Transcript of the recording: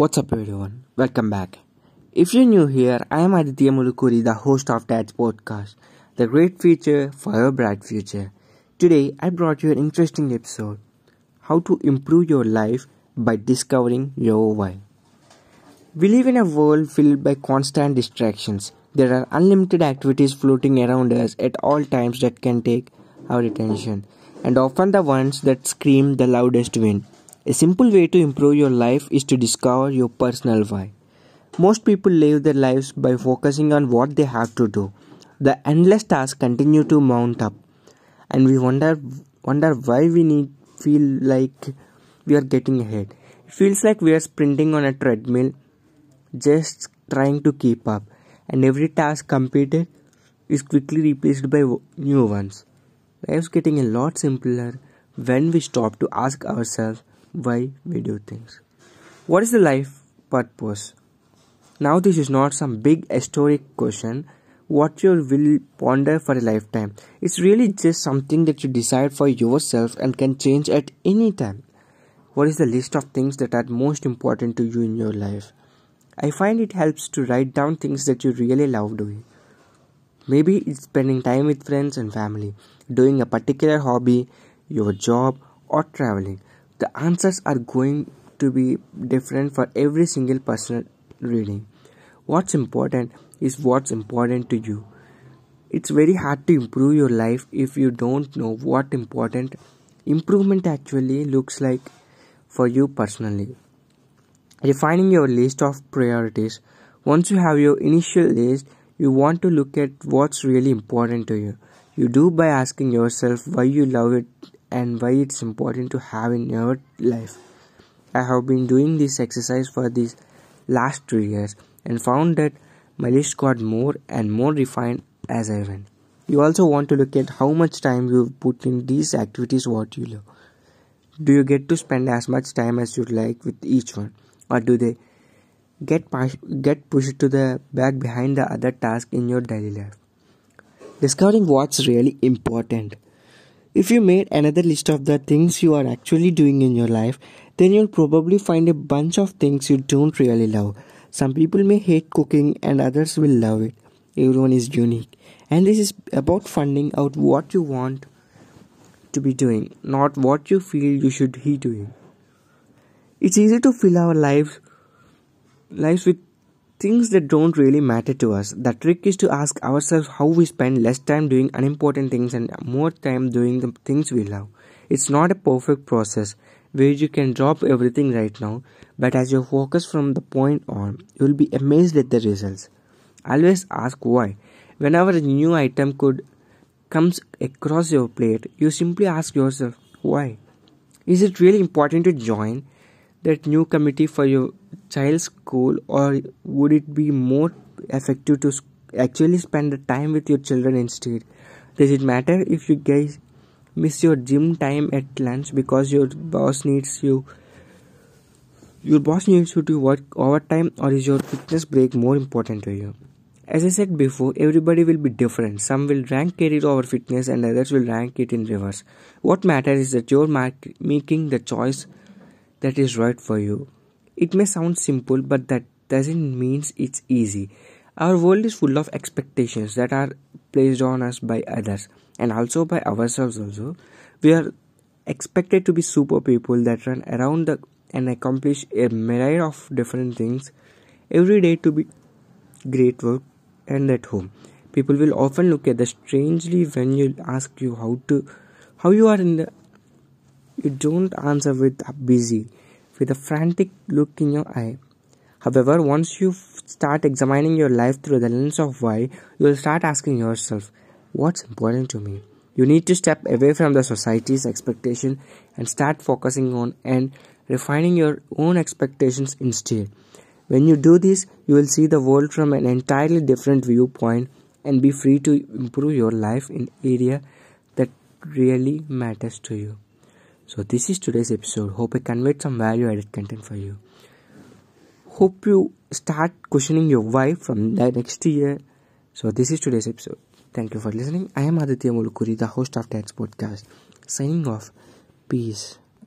What's up, everyone? Welcome back. If you're new here, I am Aditya Mulukuri, the host of Dad's podcast, the great future for your bright future. Today, I brought you an interesting episode how to improve your life by discovering your why. We live in a world filled by constant distractions. There are unlimited activities floating around us at all times that can take our attention, and often the ones that scream the loudest win. A simple way to improve your life is to discover your personal why. Most people live their lives by focusing on what they have to do. The endless tasks continue to mount up, and we wonder wonder why we need feel like we are getting ahead. It feels like we are sprinting on a treadmill, just trying to keep up, and every task completed is quickly replaced by new ones. Life's getting a lot simpler when we stop to ask ourselves why we do things. What is the life purpose? Now, this is not some big historic question what you will ponder for a lifetime. It's really just something that you decide for yourself and can change at any time. What is the list of things that are most important to you in your life? I find it helps to write down things that you really love doing. Maybe it's spending time with friends and family, doing a particular hobby, your job, or traveling the answers are going to be different for every single person reading. What's important is what's important to you. It's very hard to improve your life if you don't know what important improvement actually looks like for you personally. Refining your list of priorities. Once you have your initial list you want to look at what's really important to you. You do by asking yourself why you love it and why it's important to have in your life. I have been doing this exercise for these last two years and found that my list got more and more refined as I went. You also want to look at how much time you put in these activities what you love. Do you get to spend as much time as you'd like with each one or do they get get pushed to the back behind the other task in your daily life? Discovering what's really important if you made another list of the things you are actually doing in your life, then you'll probably find a bunch of things you don't really love. Some people may hate cooking and others will love it. Everyone is unique. And this is about finding out what you want to be doing, not what you feel you should be doing. It's easy to fill our lives lives with things that don't really matter to us. The trick is to ask ourselves how we spend less time doing unimportant things and more time doing the things we love. It's not a perfect process where you can drop everything right now, but as you focus from the point on, you will be amazed at the results. Always ask why. Whenever a new item could comes across your plate, you simply ask yourself why. Is it really important to join that new committee for your child's school or would it be more effective to actually spend the time with your children instead? Does it matter if you guys miss your gym time at lunch because your boss needs you your boss needs you to work overtime or is your fitness break more important to you? As i said before everybody will be different. Some will rank career over fitness and others will rank it in reverse. What matters is that you're making the choice that is right for you it may sound simple, but that doesn't mean it's easy. Our world is full of expectations that are placed on us by others and also by ourselves also. We are expected to be super people that run around the, and accomplish a myriad of different things every day to be great work and at home. People will often look at the strangely when you ask you how to how you are in the you don't answer with busy with a frantic look in your eye. However, once you start examining your life through the lens of why, you will start asking yourself, What's important to me? You need to step away from the society's expectation and start focusing on and refining your own expectations instead. When you do this, you will see the world from an entirely different viewpoint and be free to improve your life in area that really matters to you. So this is today's episode. Hope I conveyed some value added content for you. Hope you start questioning your why from the next year. So this is today's episode. Thank you for listening. I am Aditya Mulukuri, the host of Dad's Podcast. Signing off. Peace.